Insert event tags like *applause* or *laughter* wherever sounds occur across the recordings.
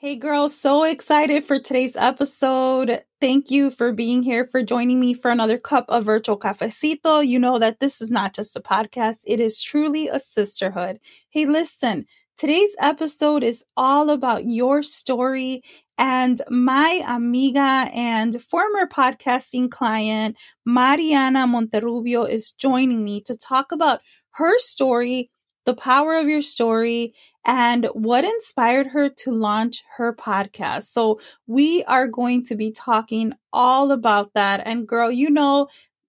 Hey girls, so excited for today's episode. Thank you for being here, for joining me for another cup of virtual cafecito. You know that this is not just a podcast, it is truly a sisterhood. Hey, listen, today's episode is all about your story. And my amiga and former podcasting client, Mariana Monterrubio, is joining me to talk about her story, the power of your story, and what inspired her to launch her podcast. So, we are going to be talking all about that. And, girl, you know,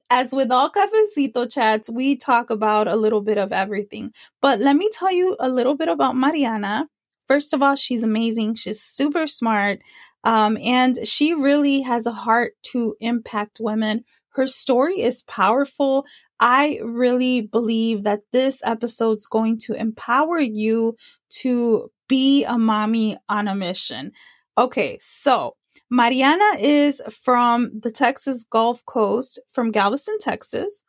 as with all cafecito chats, we talk about a little bit of everything. But let me tell you a little bit about Mariana. First of all, she's amazing. She's super smart. Um, and she really has a heart to impact women. Her story is powerful. I really believe that this episode's going to empower you to be a mommy on a mission. Okay, so Mariana is from the Texas Gulf Coast, from Galveston, Texas.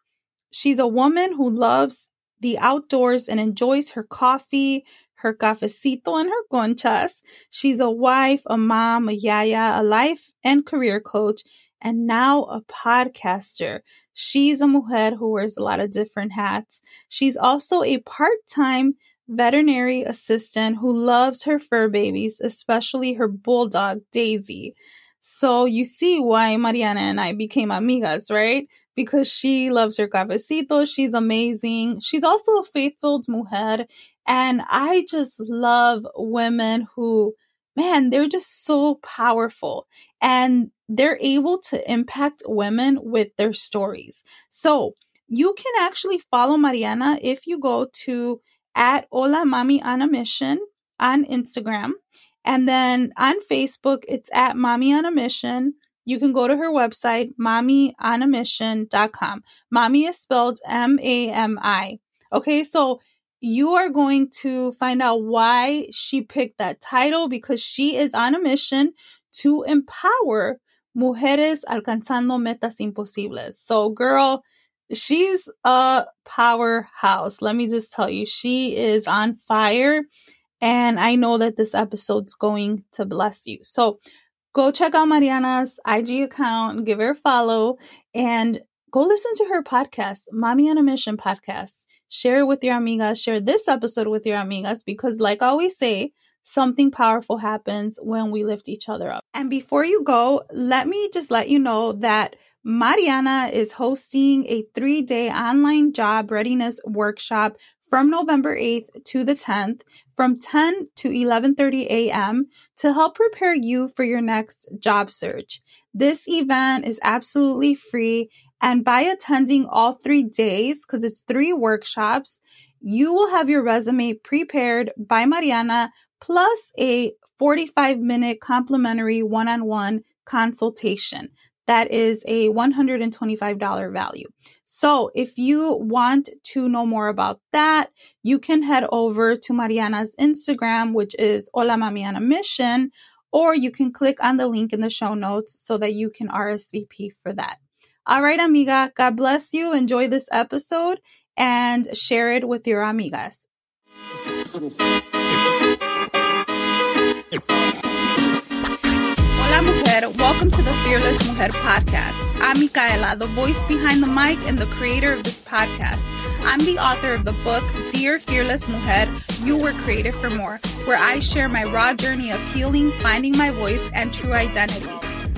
She's a woman who loves the outdoors and enjoys her coffee, her cafecito, and her conchas. She's a wife, a mom, a yaya, a life and career coach, and now a podcaster. She's a mujer who wears a lot of different hats. She's also a part time veterinary assistant who loves her fur babies, especially her bulldog, Daisy. So you see why Mariana and I became amigas, right? Because she loves her cafecito. She's amazing. She's also a faithful mujer. And I just love women who, man, they're just so powerful. And they're able to impact women with their stories. So you can actually follow Mariana if you go to at Hola Mami on a Mission on Instagram. And then on Facebook, it's at Mami on a Mission. You can go to her website, mamionamission.com. Mami is spelled M A M I. Okay, so you are going to find out why she picked that title because she is on a mission to empower Mujeres Alcanzando Metas Imposibles. So, girl, she's a powerhouse. Let me just tell you, she is on fire. And I know that this episode's going to bless you. So, go check out Mariana's IG account, give her a follow, and go listen to her podcast, Mami on a Mission podcast. Share it with your amigas. Share this episode with your amigas because, like I always say, something powerful happens when we lift each other up. And before you go, let me just let you know that Mariana is hosting a three day online job readiness workshop from November 8th to the 10th from 10 to 11:30 a.m. to help prepare you for your next job search. This event is absolutely free and by attending all 3 days cuz it's 3 workshops, you will have your resume prepared by Mariana plus a 45 minute complimentary one on one consultation. That is a $125 value. So, if you want to know more about that, you can head over to Mariana's Instagram, which is Hola Mami on a Mission, or you can click on the link in the show notes so that you can RSVP for that. All right, amiga, God bless you. Enjoy this episode and share it with your amigas. Hola, mujer. Welcome to the Fearless Mujer podcast. I'm Micaela, the voice behind the mic and the creator of this podcast. I'm the author of the book, Dear Fearless Mujer, You Were Created for More, where I share my raw journey of healing, finding my voice, and true identity.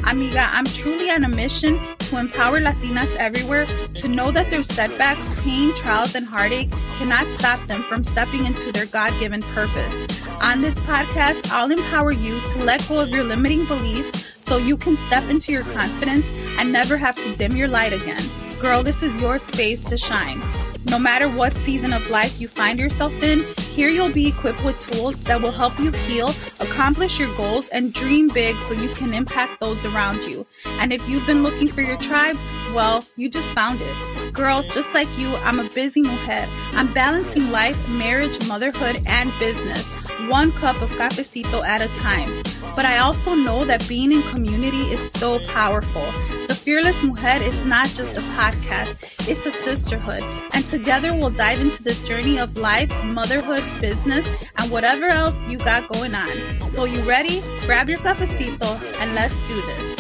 Amiga, I'm truly on a mission to empower Latinas everywhere to know that their setbacks, pain, trials, and heartache cannot stop them from stepping into their God given purpose. On this podcast, I'll empower you to let go of your limiting beliefs so you can step into your confidence and never have to dim your light again. Girl, this is your space to shine. No matter what season of life you find yourself in, Here you'll be equipped with tools that will help you heal, accomplish your goals, and dream big so you can impact those around you. And if you've been looking for your tribe, well, you just found it. Girl, just like you, I'm a busy mujer. I'm balancing life, marriage, motherhood, and business, one cup of cafecito at a time. But I also know that being in community is so powerful. The Fearless Mujer is not just a podcast, it's a sisterhood. And together we'll dive into this journey of life, motherhood, business, and whatever else you got going on. So, you ready? Grab your cafecito and let's do this.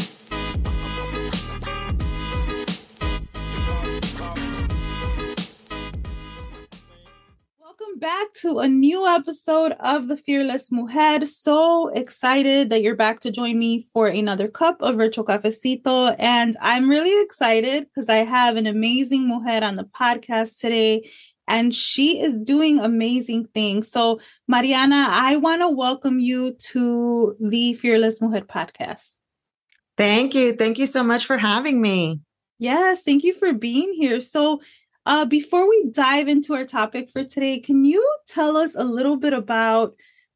Back to a new episode of the Fearless Mujer. So excited that you're back to join me for another cup of virtual cafecito. And I'm really excited because I have an amazing mujer on the podcast today, and she is doing amazing things. So, Mariana, I want to welcome you to the Fearless Mujer podcast. Thank you. Thank you so much for having me. Yes, thank you for being here. So, uh, before we dive into our topic for today, can you tell us a little bit about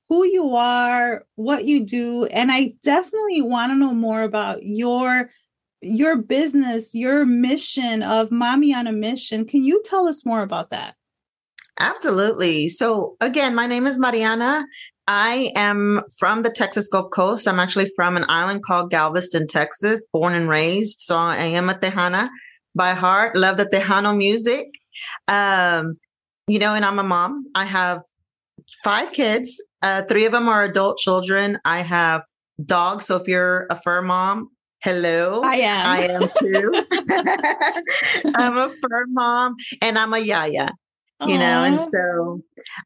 who you are, what you do, and I definitely want to know more about your your business, your mission of Mami on a Mission. Can you tell us more about that? Absolutely. So, again, my name is Mariana. I am from the Texas Gulf Coast. I'm actually from an island called Galveston, Texas, born and raised. So, I am a Tejana by heart. Love the Tejano music. Um, you know, and I'm a mom. I have five kids. Uh, three of them are adult children. I have dogs. So if you're a fur mom, hello. I am. I am too. *laughs* I'm a fur mom and I'm a yaya you know and so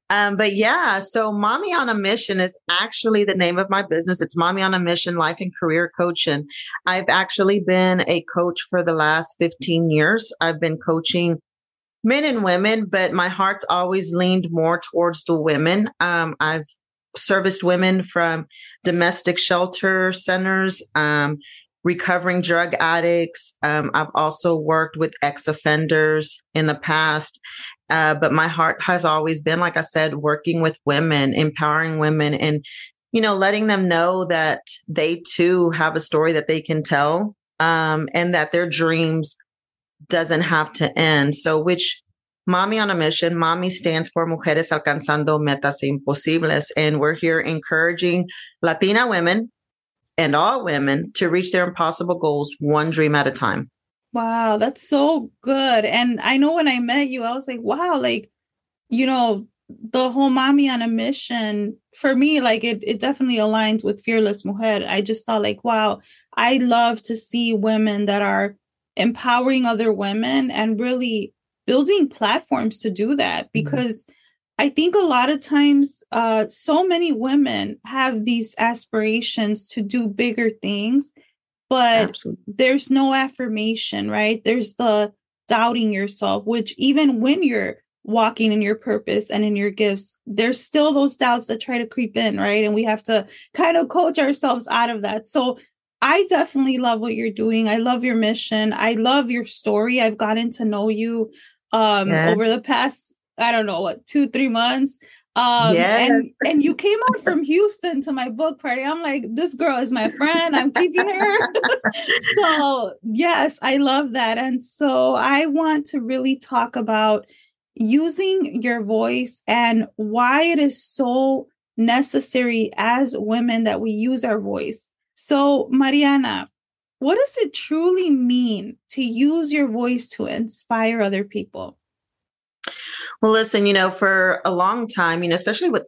um but yeah so Mami on a Mission is actually the name of my business. It's Mami on a Mission life and career coach and i've actually been a coach for the last 15 years. I've been coaching men and women but my heart's always leaned more towards the women. Um i've serviced women from domestic shelter centers um recovering drug addicts. Um, I've also worked with ex offenders in the past. Uh, but my heart has always been, like I said, working with women, empowering women, and you know, letting them know that they too have a story that they can tell, um, and that their dreams doesn't have to end. So, which Mami on a Mission, Mami stands for Mujeres Alcanzando Metas Imposibles, and we're here encouraging Latina women and all women to reach their impossible goals one dream at a time. Wow, that's so good. And I know when I met you, I was like, wow, like, you know, the whole Mami on a Mission for me, like it, it definitely aligns with Fearless Mujer. I just thought, like, wow, I love to see women that are empowering other women and really building platforms to do that mm-hmm. because mm-hmm. I think a lot of times, uh, so many women have these aspirations to do bigger things, but Absolutely. there's no affirmation, right? There's the doubting yourself, which even when you're walking in your purpose and in your gifts, there's still those doubts that try to creep in, right? And we have to kind of coach ourselves out of that. So I definitely love what you're doing. I love your mission. I love your story. I've gotten to know you um yeah. over the past, I don't know what, two, three months. Um, yes. and and you *laughs* came out from Houston to my book party. I'm like, this girl is my friend. I'm keeping her. *laughs* so yes, I love that. And so I want to really talk about using your voice and why it is so necessary as women that we use our voice. So, Mariana, what does it truly mean to use your voice to inspire other people? Well, listen, you know, for a long time, you know, especially with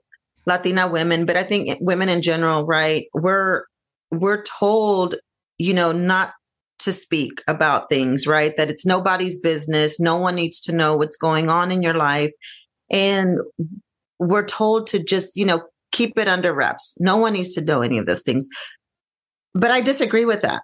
Latina women, but I think women in general, right? We're we're told, you know, not to speak about things, right? That it's nobody's business. No one needs to know what's going on in your life. And we're told to just, you know, keep it under wraps. No one needs to know any of those things. But I disagree with that.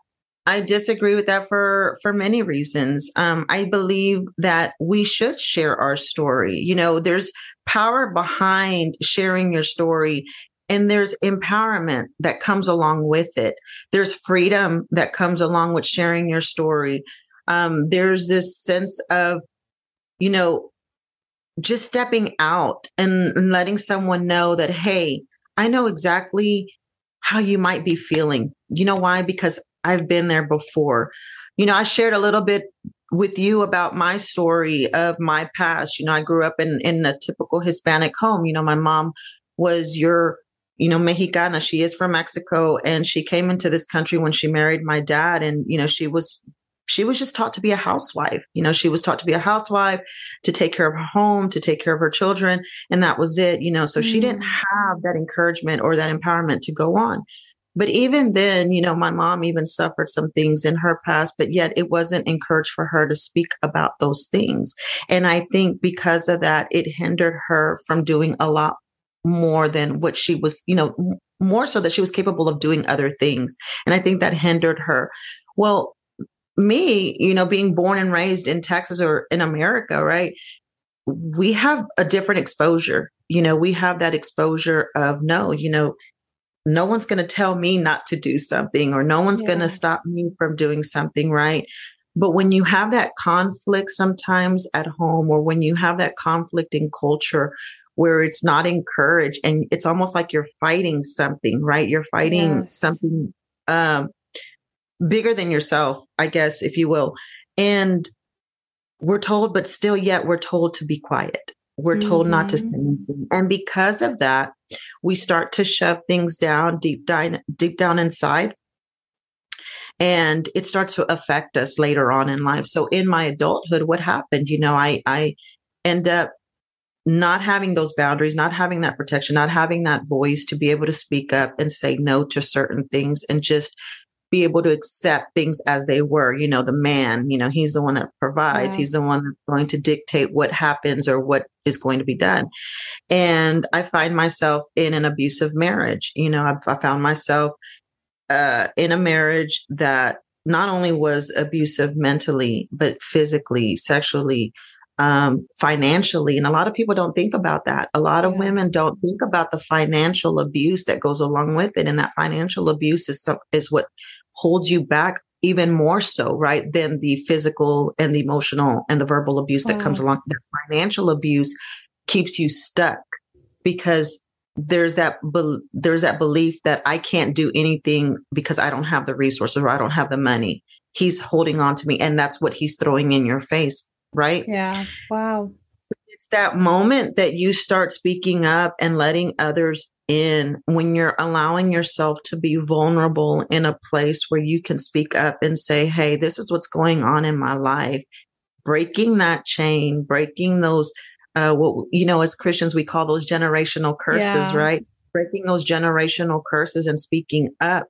I disagree with that for for many reasons. Um, I believe that we should share our story. You know, there's power behind sharing your story, and there's empowerment that comes along with it. There's freedom that comes along with sharing your story. Um, there's this sense of, you know, just stepping out and, letting someone know that, hey, I know exactly how you might be feeling. You know why? Because I've been there before. You know, I shared a little bit with you about my story of my past. You know, I grew up in in a typical Hispanic home. You know, my mom was your you know mexicana she is from mexico and she came into this country when she married my dad and you know she was she was just taught to be a housewife. You know, she was taught to be a housewife, to take care of her home, to take care of her children. And that was it, you know. So mm. she didn't mm. have that encouragement or that empowerment to go on. But even then, you know, my mom even suffered some things in her past, but yet it wasn't encouraged for her to speak about those things. And I think because of that, it hindered her from doing a lot more than what she was, you know, more so that she was capable of doing other things. And I think that hindered her. Well, me, you know, being born and raised in Texas or in America, right? We have a different exposure. You know, we have that exposure of no, you know, no one's going to tell me not to do something or no one's yeah. going to stop me from doing something, right? But when you have that conflict sometimes at home or when you have that conflict in culture where it's not encouraged and it's almost like you're fighting something, right? You're fighting yes. something um, bigger than yourself, I guess, if you will. And we're told, but still, yet we're told to be quiet. We're told mm-hmm. not to say mm-hmm. anything. And because of that, we start to shove things down deep down, deep down inside. And it starts to affect us later on in life. So in my adulthood, what happened? You know, I I end up not having those boundaries, not having that protection, not having that voice to be able to speak up and say no to certain things and just be able to accept things as they were. You know, the man, you know, he's the one that provides, yeah. he's the one that's going to dictate what happens or what is going to be done. And I find myself in an abusive marriage. You know, I, I found myself uh, in a marriage that not only was abusive mentally, but physically, sexually, um, financially. And a lot of people don't think about that. A lot of women don't think about the financial abuse that goes along with it. And that financial abuse is, is what holds you back even more so, right, than the physical and the emotional and the verbal abuse that comes mm. along. The financial abuse keeps you stuck because there's that be- there's that belief that I can't do anything because I don't have the resources or I don't have the money. He's holding on to me and that's what he's throwing in your face, right? Yeah. Wow. It's that moment that you start speaking up and letting others in when you're allowing yourself to be vulnerable in a place where you can speak up and say, Hey, this is what's going on in my life. Breaking that chain, breaking those, uh, what, you know, as Christians, we call those generational curses, yeah. right? Breaking those generational curses and speaking up.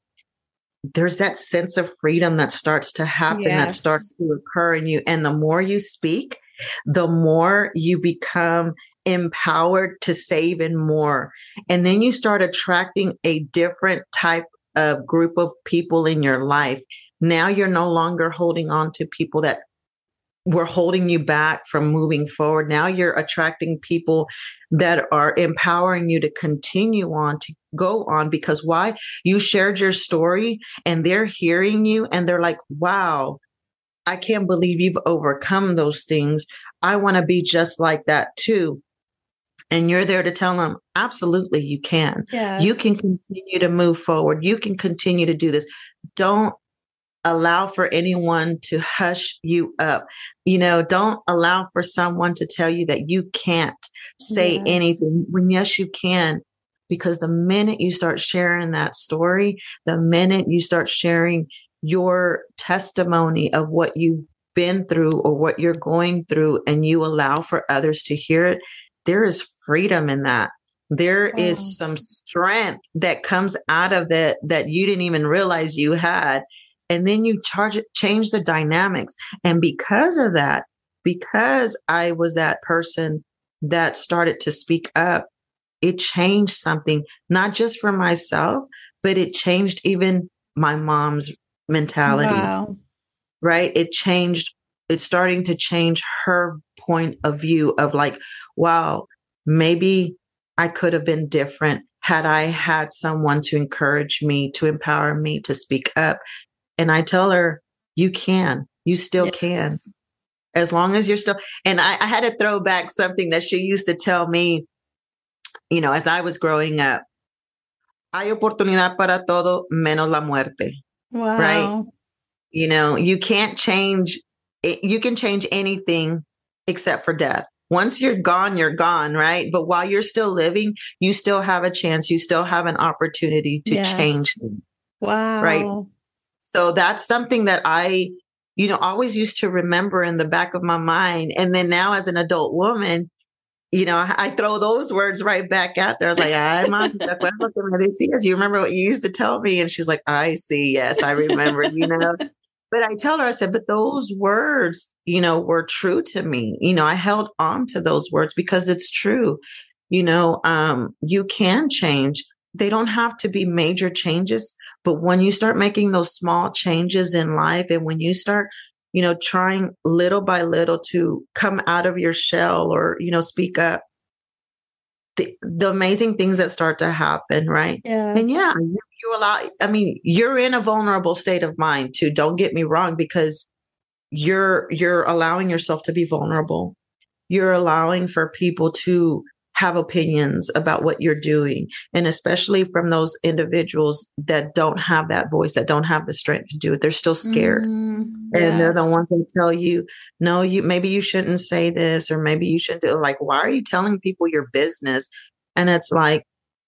There's that sense of freedom that starts to happen, yes. that starts to occur in you. And the more you speak, the more you become empowered to save and more. And then you start attracting a different type of group of people in your life. Now you're no longer holding on to people that were holding you back from moving forward. Now you're attracting people that are empowering you to continue on, to go on, because why? You shared your story and they're hearing you and they're like, wow, I can't believe you've overcome those things. I want to be just like that too and you're there to tell them absolutely you can yes. you can continue to move forward you can continue to do this don't allow for anyone to hush you up you know don't allow for someone to tell you that you can't say yes. anything when yes you can because the minute you start sharing that story the minute you start sharing your testimony of what you've been through or what you're going through and you allow for others to hear it there is freedom in that. There oh. is some strength that comes out of it that you didn't even realize you had. And then you charge it, change the dynamics. And because of that, because I was that person that started to speak up, it changed something, not just for myself, but it changed even my mom's mentality. Wow. Right. It changed, it's starting to change her point of view of like, wow, maybe I could have been different had I had someone to encourage me, to empower me to speak up. And I tell her, you can, you still yes. can. As long as you're still, and I, I had to throw back something that she used to tell me, you know, as I was growing up. Hay oportunidad para todo menos la muerte. Wow. Right. You know, you can't change, it, you can change anything except for death. Once you're gone, you're gone, right? But while you're still living, you still have a chance. You still have an opportunity to Yes. change things. Wow. Right. So that's something that I, you know, always used to remember in the back of my mind. And then now as an adult woman, you know, I, I throw those words right back out there. Like, ay, mom, ¿te acuerdas lo que me decías? You remember what you used to tell me? And she's like, I see. Yes, I remember, you know. But I tell her, I said, but those words, you know, were true to me. You know, I held on to those words because it's true. You know, um, you can change. They don't have to be major changes, but when you start making those small changes in life and when you start, you know, trying little by little to come out of your shell or, you know, speak up, the, the amazing things that start to happen, right? Yeah. And yeah, you, you allow, I mean, you're in a vulnerable state of mind too. Don't get me wrong, because you're, you're allowing yourself to be vulnerable. You're allowing for people to have opinions about what you're doing. And especially from those individuals that don't have that voice, that don't have the strength to do it. They're still scared. Mm, And they're the ones that tell you, no, you maybe you shouldn't say this, or maybe you shouldn't do it. like, why are you telling people your business? And it's like,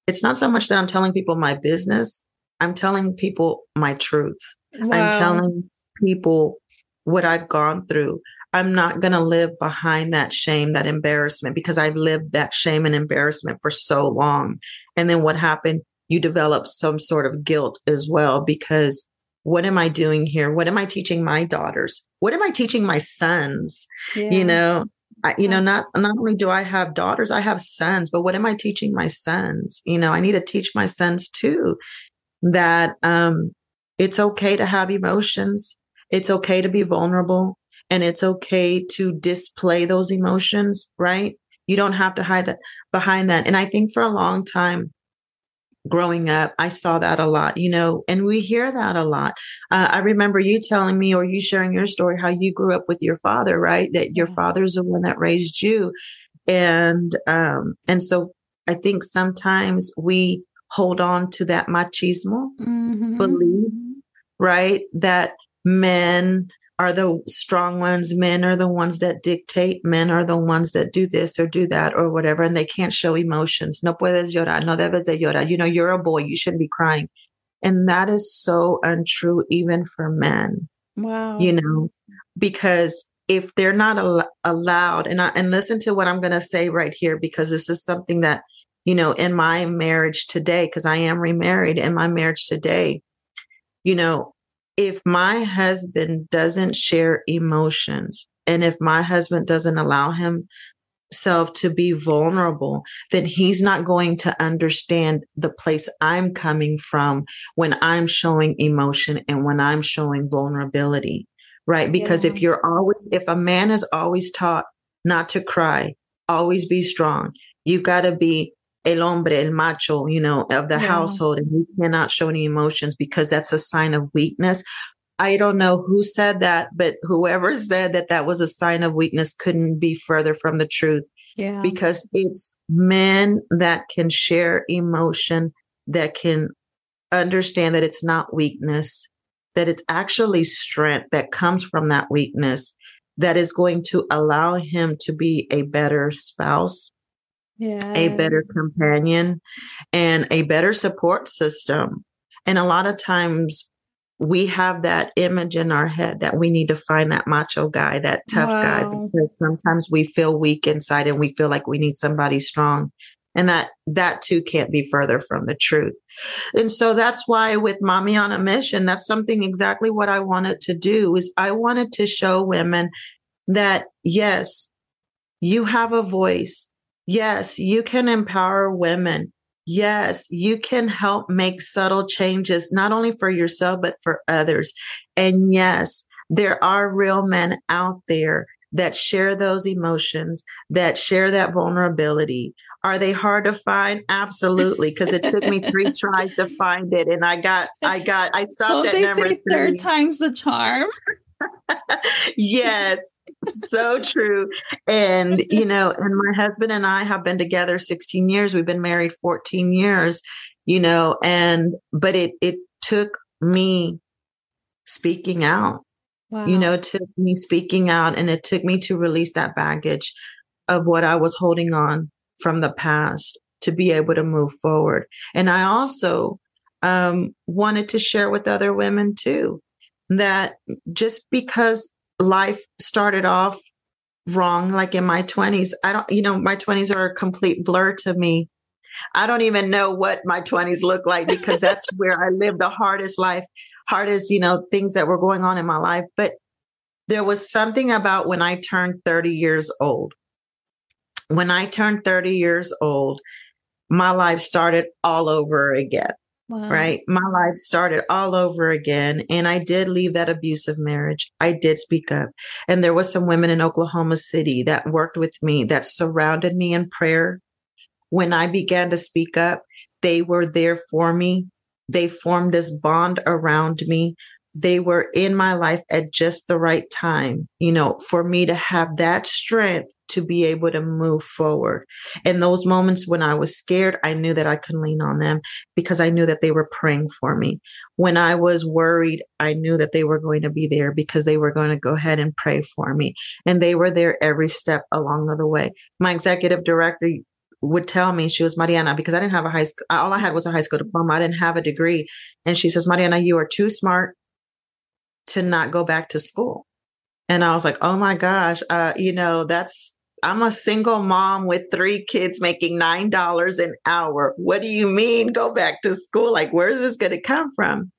it's not so much that I'm telling people my business, I'm telling people my truth. I'm telling people what I've gone through. I'm not going to live behind that shame, that embarrassment, because I've lived that shame and embarrassment for so long. And then what happened? You develop some sort of guilt as well, because what am I doing here? What am I teaching my daughters? What am I teaching my sons? Yeah. You know, I, you know, not not only do I have daughters, I have sons, but what am I teaching my sons? You know, I need to teach my sons too that um it's okay to have emotions. It's okay to be vulnerable and it's okay to display those emotions, right? You don't have to hide that behind that. And I think for a long time growing up, I saw that a lot, you know, and we hear that a lot. Uh, I remember you telling me or you sharing your story how you grew up with your father, right? That your father's the one that raised you. And um and so I think sometimes we hold on to that machismo Mhm. believe, right? That men are the strong ones, men are the ones that dictate, men are the ones that do this or do that or whatever, and they can't show emotions. No puedes llorar, no debes de llorar. You know, you're a boy, you shouldn't be crying. And that is so untrue, even for men Wow. you know because if they're not al- allowed and I, and listen to what i'm going to say right here because this is something that you know in my marriage today because i am remarried in my marriage today you know if my husband doesn't share emotions and if my husband doesn't allow himself to be vulnerable then he's not going to understand the place i'm coming from when I'm showing emotion and when I'm showing vulnerability, right? Because if you're always, if a man is always taught not to cry, always be strong, you've got to be el hombre, el macho, you know, of the Yeah. household, and you cannot show any emotions because that's a sign of weakness. I don't know who said that, but whoever *laughs* said that that was a sign of weakness couldn't be further from the truth Yeah. because it's men that can share emotion, that can understand that it's not weakness, that it's actually strength that comes from that weakness that is going to allow him to be a better spouse, a better companion, and a better support system. And a lot of times we have that image in our head that we need to find that macho guy, that tough guy, because sometimes we feel weak inside and we feel like we need somebody strong. And that that too can't be further from the truth. And so that's why with Mami on a Mission, that's something exactly what I wanted to do is I wanted to show women that yes, you have a voice. Yes, you can empower women. Yes, you can help make subtle changes, not only for yourself, but for others. And yes, there are real men out there that share those emotions, that share that vulnerability. Are they hard to find? Absolutely, because it took me three *laughs* tries to find it, and I got, I got, I stopped Don't at they number say Third time's the charm? *laughs* yes. So true. And, *laughs* you know, and my husband and I have been together 16 years. We've been married 14 years, you know, and, but it, it took me speaking out. Wow. You know, it took me speaking out and it took me to release that baggage of what I was holding on from the past to be able to move forward. And I also um, wanted to share with other women too that just because life started off wrong, like in my 20s, I don't, you know, my 20s are a complete blur to me. I don't even know what my 20s look like because *laughs* that's where I lived the hardest life, hardest, you know, things that were going on in my life. But there was something about when I turned 30 years old. When I turned 30 years old, my life started all over again. Wow. Right. My life started all over again. And I did leave that abusive marriage. I did speak up. And there was some women in Oklahoma City that worked with me, that surrounded me in prayer. When I began to speak up, they were there for me. They formed this bond around me. They were in my life at just the right time, you know, for me to have that strength to be able to move forward. In those moments when I was scared, I knew that I could lean on them because I knew that they were praying for me. When I was worried, I knew that they were going to be there because they were going to go ahead and pray for me. And they were there every step along the way. My executive director would tell me she was Mariana because I didn't have a high school. All I had was a high school diploma. I didn't have a degree. And she says, Mariana, you are too smart to not go back to school. And I was like, oh my gosh, uh, you know, that's I'm a single mom with three kids making $9 an hour. What do you mean go back to school? Like, where's this going to come from?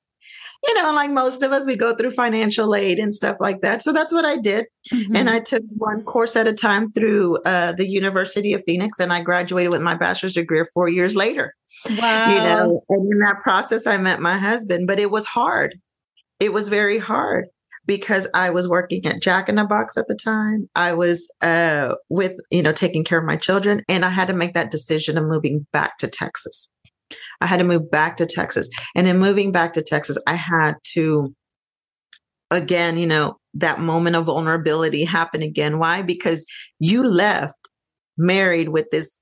You know, like most of us, we go through financial aid and stuff like that. So that's what I did. Mm-hmm. And I took one course at a time through uh, the University of Phoenix, and I graduated with my bachelor's degree four years later. Wow. You know, and in that process, I met my husband, but it was hard. It was very hard because I was working at Jack in the Box at the time. I was uh, with, you know, taking care of my children, and I had to make that decision of moving back to Texas. I had to move back to Texas. And in moving back to Texas, I had to, again, you know, that moment of vulnerability happen again. Why? Because you left married with this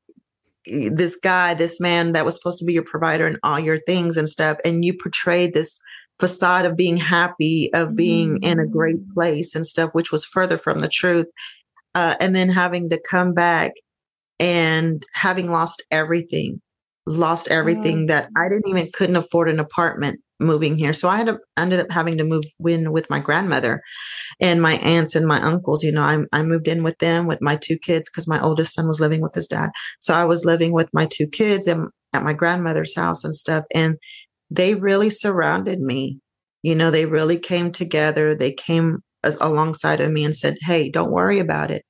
this guy, this man that was supposed to be your provider and all your things and stuff, and you portrayed this facade of being happy, of being mm-hmm. in a great mm. place and stuff, which was further from the truth. Uh, and then having to come back and having lost everything, lost everything that I didn't even couldn't afford an apartment moving here. So I had ended up having to move in with my grandmother and my aunts and my uncles. You know, I, I moved in with them with my two kids because my oldest son was living with his dad. So I was living with my two kids and at my grandmother's house and stuff. And they really surrounded me. You know, they really came together. They came alongside of me and said, Hey, don't worry about it.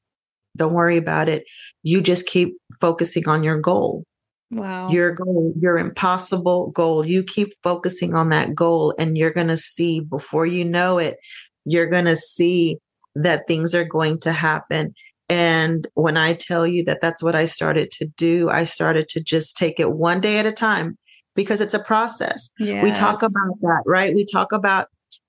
Don't worry about it. You just keep focusing on your goal. Wow. Your goal, your impossible goal. You keep focusing on that goal, and you're going to see before you know it, you're going to see that things are going to happen. And when I tell you that that's what I started to do, I started to just take it one day at a time because it's a process. Yes. We talk about that, right? We talk about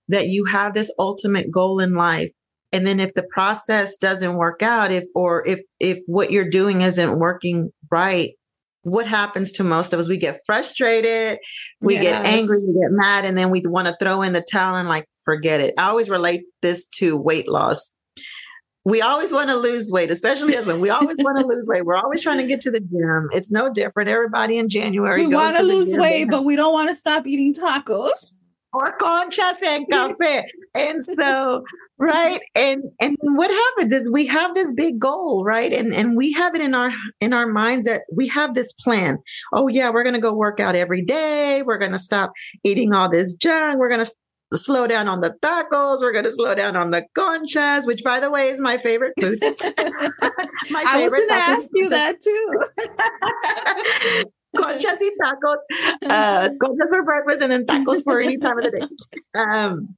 that you have this ultimate goal in life. And then if the process doesn't work out, if or if if what you're doing isn't working right, what happens to most of us? We get frustrated, we yes. get angry, we get mad, and then we want to throw in the towel and like forget it. I always relate this to weight loss we always want to lose weight, especially as when we always want to *laughs* lose weight. We're always trying to get to the gym. It's no different. Everybody in January we want to lose weight, but we don't want to stop eating tacos or conchas and *laughs* cafe. and so, right, and and what happens is we have this big goal, right, and and we have it in our in our minds that we have this plan. Oh yeah, we're going to go work out every day. We're going to stop eating all this junk. We're going to slow down on the tacos. We're going to slow down on the conchas, which, by the way, is my favorite food. *laughs* my favorite I was going to ask you that too. *laughs* conchas y tacos. *laughs* Uh, conchas for breakfast and then tacos for any time of the day. Um,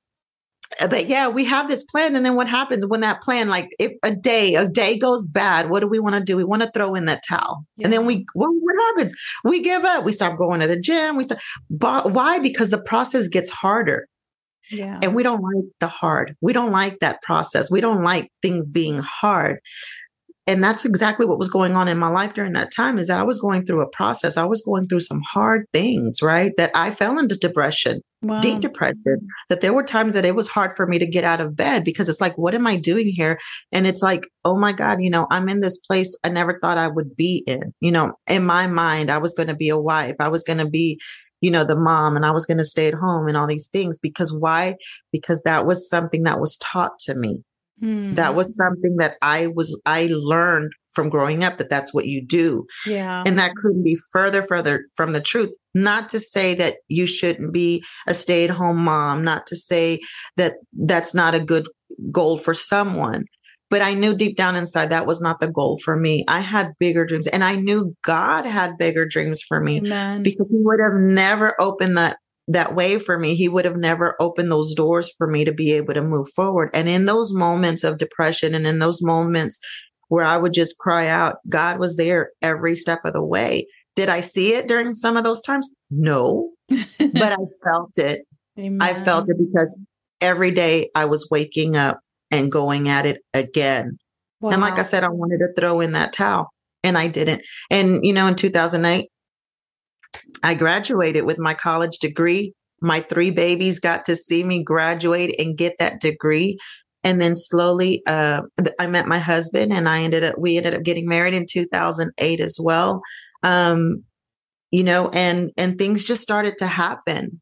but yeah, we have this plan. And then what happens when that plan, like if a day, a day goes bad, what do we want to do? We want to throw in that towel. Yeah. And then we, well, what happens? We give up. We stop going to the gym. We stop. Why? Because the process gets harder Yeah. And we don't like the hard. We don't like that process. We don't like things being hard. And that's exactly what was going on in my life during that time is that I was going through a process. I was going through some hard things, right? That I fell into depression, Wow. deep depression, that there were times that it was hard for me to get out of bed because it's like, what am I doing here? And it's like, oh my God, you know, I'm in this place I never thought I would be in. You know, in my mind, I was going to be a wife. I was going to be, you know, the mom and I was going to stay at home and all these things. Because why? Because that was something that was taught to me. Hmm. That was something that I was, I learned from growing up that that's what you do. yeah. And that couldn't be further, further from the truth. Not to say that you shouldn't be a stay at home mom, not to say that that's not a good goal for someone. But I knew deep down inside that was not the goal for me. I had bigger dreams and I knew God had bigger dreams for me Amen. because he would have never opened that that way for me. He would have never opened those doors for me to be able to move forward. And in those moments of depression and in those moments where i would just cry out god was there every step of the way. Did i see it during some of those times? No *laughs* but i felt it. I felt it because every day i was waking up and going at it again and like I said, I wanted to throw in that towel and I didn't. And, you know, in 2008, I graduated with my college degree. My three babies got to see me graduate and get that degree. And then slowly, uh, I met my husband and I ended up, we ended up getting married in 2008 as well. Um, you know, and, and things just started to happen.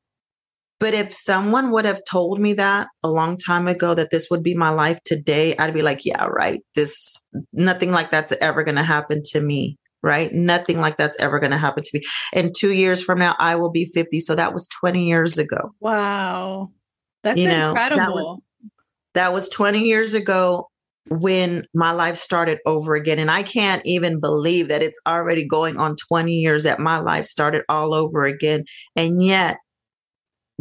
But if someone would have told me that a long time ago that this would be my life today, I'd be like, yeah, right. This, nothing like that's ever going to happen to me. Right. Nothing like that's ever going to happen to me. And two years from now, I will be 50. So that was 20 years ago. Wow. That's You know, that incredible. was- That was 20 years ago when my life started over again. And I can't even believe that it's already going on 20 years that my life started all over again. And yet,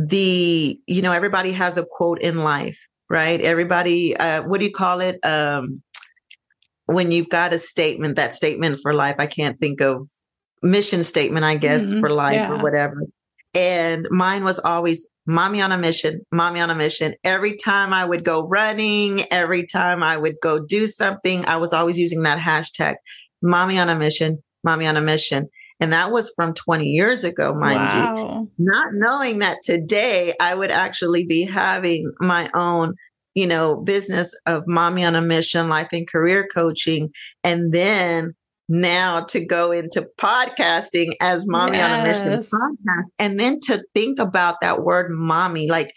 the, you know, everybody has a quote in life, right? Everybody, uh, what do you call it? Um, when you've got a statement, that statement for life, I can't think of mission statement, I guess, Mhm, for life yeah. or whatever. And mine was always mommy on a mission, mommy on a mission. Every time I would go running, every time I would go do something, I was always using that hashtag, mommy on a mission, mommy on a mission. And that was from 20 years ago, mind you not knowing that today I would actually be having my own, you know, business of Mami on a Mission, life and career coaching. And then now to go into podcasting as Mami on a Mission podcast. And then to think about that word mommy, like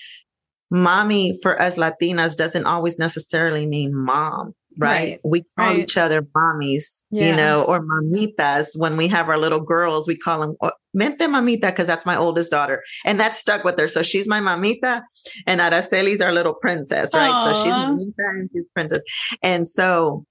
mommy for us Latinas doesn't always necessarily mean mom. Right. Right, We call right. each other mommies, Yeah. you know, or mamitas. When we have our little girls, we call them mente mamita because that's my oldest daughter. And that stuck with her. So she's my mamita and Araceli's our little princess, right? So she's mamita and she's princess. And so,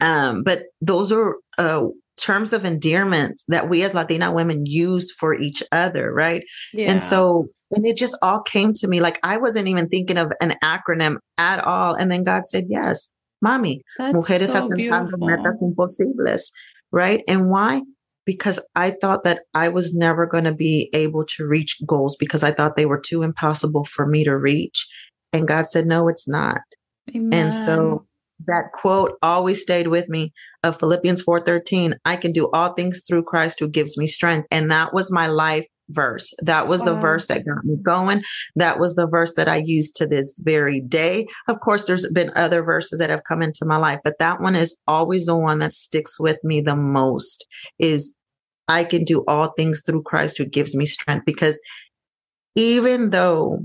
um, but those are uh, terms of endearment that we as Latina women use for each other, right? Yeah. And so, and it just all came to me like I wasn't even thinking of an acronym at all. And then God said, yes, mommy, That's mujeres so alcanzando beautiful. metas imposibles, right? And why? Because I thought that I was never going to be able to reach goals because I thought they were too impossible for me to reach. And God said, no, it's not. Amen. And so that quote always stayed with me of Philippians 4:13, I can do all things through Christ who gives me strength. And that was my life verse. That was the verse that got me going. That was the verse that I use to this very day. Of course, there's been other verses that have come into my life, but that one is always the one that sticks with me the most is I can do all things through Christ who gives me strength because even though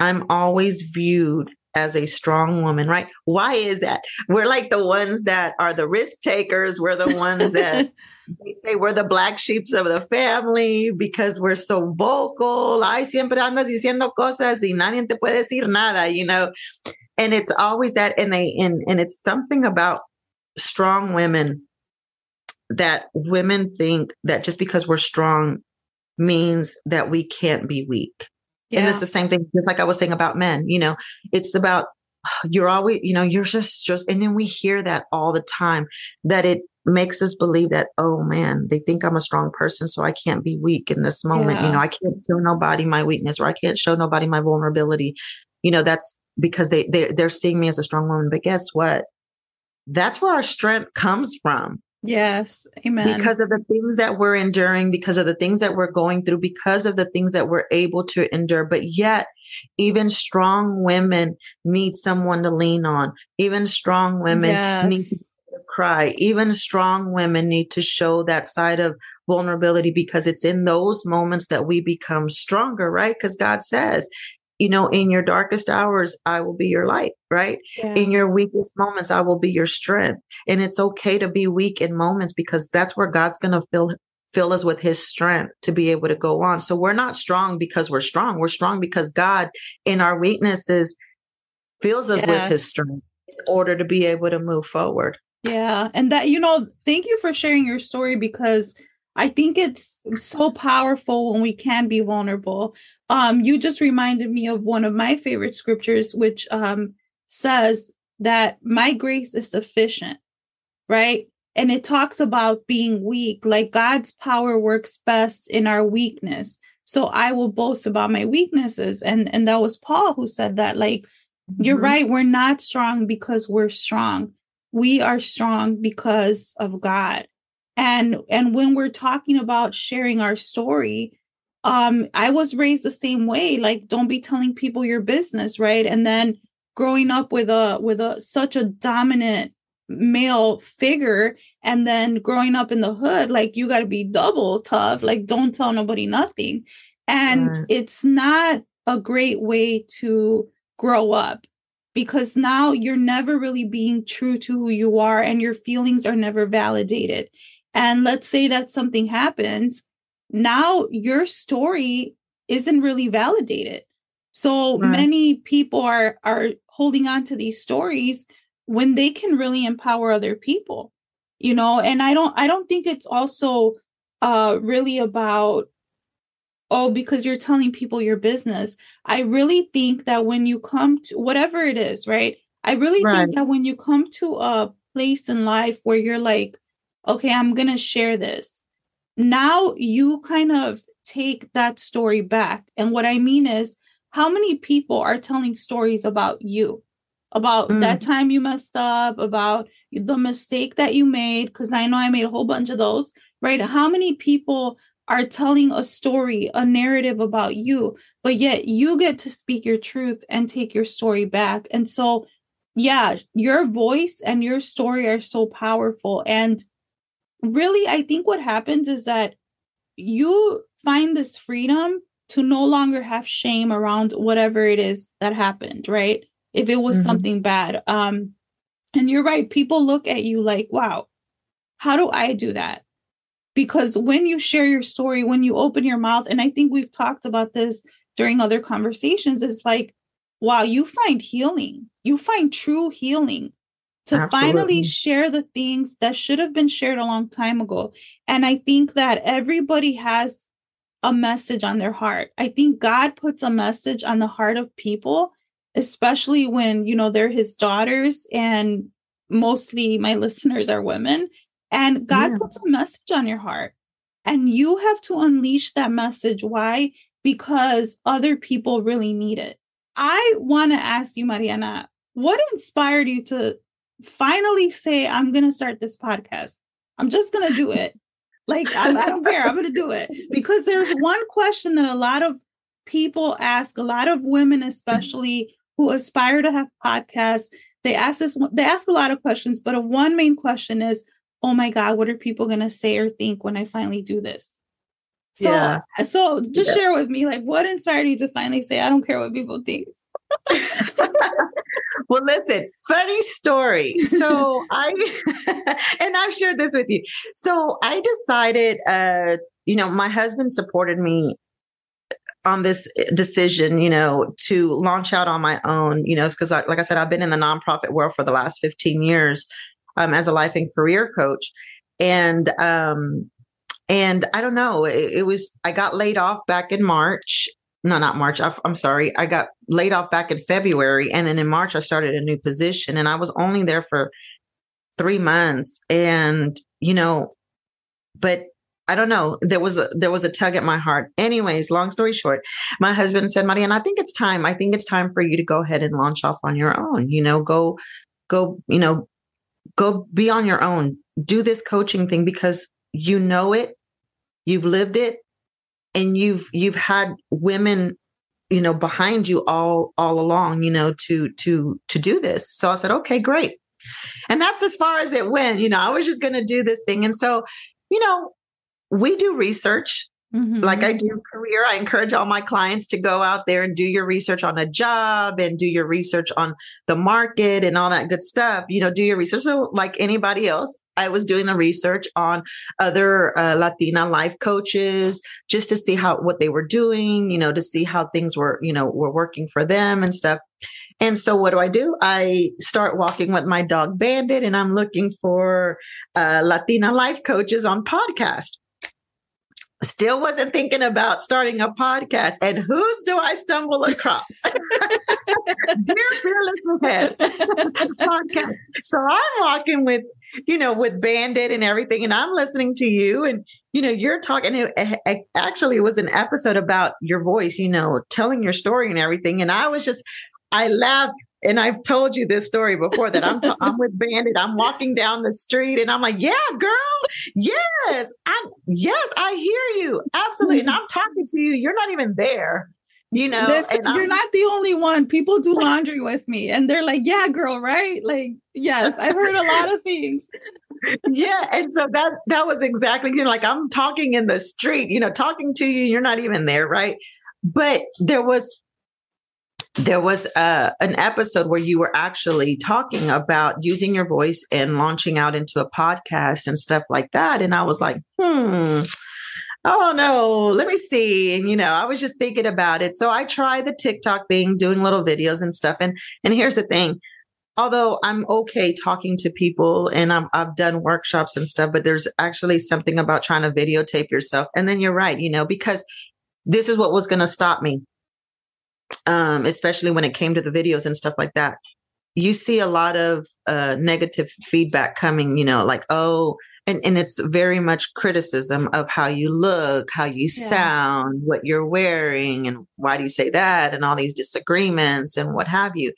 I'm always viewed as a strong woman, right? Why is that? We're like the ones that are the risk takers. We're the ones that *laughs* they say we're the black sheeps of the family because we're so vocal. Ay, siempre andas diciendo cosas y nadie te puede decir nada, you know? And it's always that. And they, and, and it's something about strong women that women think that just because we're strong means that we can't be weak. And it's the same thing, just like I was saying about men, you know, it's about you're always, you know, you're just just and then we hear that all the time that it makes us believe that oh man they think i'm a strong person so i can't be weak in this moment. Yeah. you know i can't show nobody my weakness or i can't show nobody my vulnerability. You know that's because they, they they're seeing me as a strong woman. But guess what? That's where our strength comes from. Yes. Amen. Because of the things that we're enduring because of the things that we're going through because of the things that we're able to endure. But yet even strong women need someone to lean on. Even strong women yes. need to cry. Even strong women need to show that side of vulnerability because it's in those moments that we become stronger, right? Because God says, you know, in your darkest hours, I will be your light, right? Yeah. In your weakest moments, I will be your strength. And it's okay to be weak in moments because that's where God's going to fill fill us with his strength to be able to go on. So we're not strong because we're strong. We're strong because God in our weaknesses fills us yes. with his strength in order to be able to move forward. Yeah. And that, you know, thank you for sharing your story because I think it's so powerful when we can be vulnerable. Um, you just reminded me of one of my favorite scriptures, which um, says that my grace is sufficient, right? And it talks about being weak, like God's power works best in our weakness. So I will boast about my weaknesses. And, and that was Paul who said that, like, mm-hmm. you're right, we're not strong because we're strong we are strong because of God. And and when we're talking about sharing our story, um I was raised the same way, like don't be telling people your business, right? And then growing up with a with a such a dominant male figure and then growing up in the hood like you got to be double tough like don't tell nobody nothing and right. it's not a great way to grow up because now you're never really being true to who you are and your feelings are never validated. And let's say that something happens, now your story isn't really validated. So right. many people are are holding on to these stories when they can really empower other people. You know, and I don't I don't think it's also uh really about oh, because you're telling people your business. I really think that when you come to whatever it is, right? I really right. think that when you come to a place in life where you're like, okay, I'm going to share this, now you kind of take that story back. And what I mean is, how many people are telling stories about you? About mm. that time you messed up, about the mistake that you made, because I know I made a whole bunch of those, right? How many people are telling a story, a narrative about you, but yet you get to speak your truth and take your story back. And so, yeah, your voice and your story are so powerful. And really, I think what happens is that you find this freedom to no longer have shame around whatever it is that happened, right? If it was mm-hmm. something bad. Um, and you're right, people look at you like, wow, how do I do that? Because when you share your story when you open your mouth and i think we've talked about this during other conversations it's like wow you find healing. You find true healing to Absolutely. finally share the things that should have been shared a long time ago. And i think that everybody has a message on their heart. I think god puts a message on the heart of people especially when you know they're his daughters and mostly my *laughs* listeners are women and God yeah. puts a message on your heart, and you have to unleash that message. Why? Because other people really need it. I want to ask you, Mariana, what inspired you to finally say, I'm going to start this podcast? I'm just going to do it. Like, I, I don't care. I'm going to do it. Because there's one question that a lot of people ask, a lot of women, especially who aspire to have podcasts, they ask this, they ask a lot of questions, but a one main question is, oh my God, what are people going to say or think when I finally do this? So, yeah. so just yeah. share with me, like, what inspired you to finally say, I don't care what people think? *laughs* well, listen, funny story. So *laughs* I, *laughs* and I've shared this with you. So I decided, uh, you know, my husband supported me on this decision, you know, to launch out on my own, you know, because like I said, I've been in the nonprofit world for the last 15 years um, as a life and career coach. And um, and I don't know, it, it, was I got laid off back in March. No, not March. I, I'm sorry. I got laid off back in February, and then in March I started a new position, and I was only there for three months. And you know, but I don't know. There was a there was a tug at my heart. Anyways, long story short, my husband said, Mariana, I think it's time. I think it's time for you to go ahead and launch off on your own. You know, go, go, you know, go be on your own. Do this coaching thing because you know it, you've lived it, and you've you've had women you know behind you all all along you know to to to do this. So i said okay great. And that's as far as it went. You know i was just going to do this thing. And so you know we do research mm-hmm. like i do career i encourage all my clients to go out there and do your research on a job and do your research on the market and all that good stuff you know do your research so like anybody else I was doing the research on other uh, Latina life coaches just to see how what they were doing, you know, to see how things were, you know, were working for them and stuff. And so what do I do? I start walking with my dog Bandit and I'm looking for uh, Latina life coaches on podcast still wasn't thinking about starting a podcast. And whose do I stumble across? *laughs* Dear Fearless Head *laughs* podcast. So I'm walking with, you know, with Bandit and everything, and I'm listening to you, and you know, you're talking. It, it actually was an episode about your voice, you know, telling your story and everything, and I was just, I laughed and I've told you this story before that I'm t- *laughs* I'm with Bandit. I'm walking down the street and I'm like, "Yeah, girl, yes, I yes, I hear you, absolutely." And hmm. I'm talking to you. You're not even there, you know. This, you're not the only one. People do laundry with me, and they're like, "Yeah, girl, right?" Like, yes, I've heard a lot of things. yeah, and so that that was exactly you know, like I'm talking in the street, you know, talking to you. You're not even there, right? But there was there was a, uh, an episode where you were actually talking about using your voice and launching out into a podcast and stuff like that. And I was like, hmm, oh no, let me see. And you know, I was just thinking about it. So I tried the TikTok thing, doing little videos and stuff. And and here's the thing. Although I'm okay talking to people and i have done workshops and stuff, but there's actually something about trying to videotape yourself. And then you're right, you know, because this is what was going to stop me um, especially when it came to the videos and stuff like that, you see a lot of uh, negative feedback coming, you know, like, oh, and, and it's very much criticism of how you look, how you yeah. sound, what you're wearing, and why do you say that, and all these disagreements and what have you.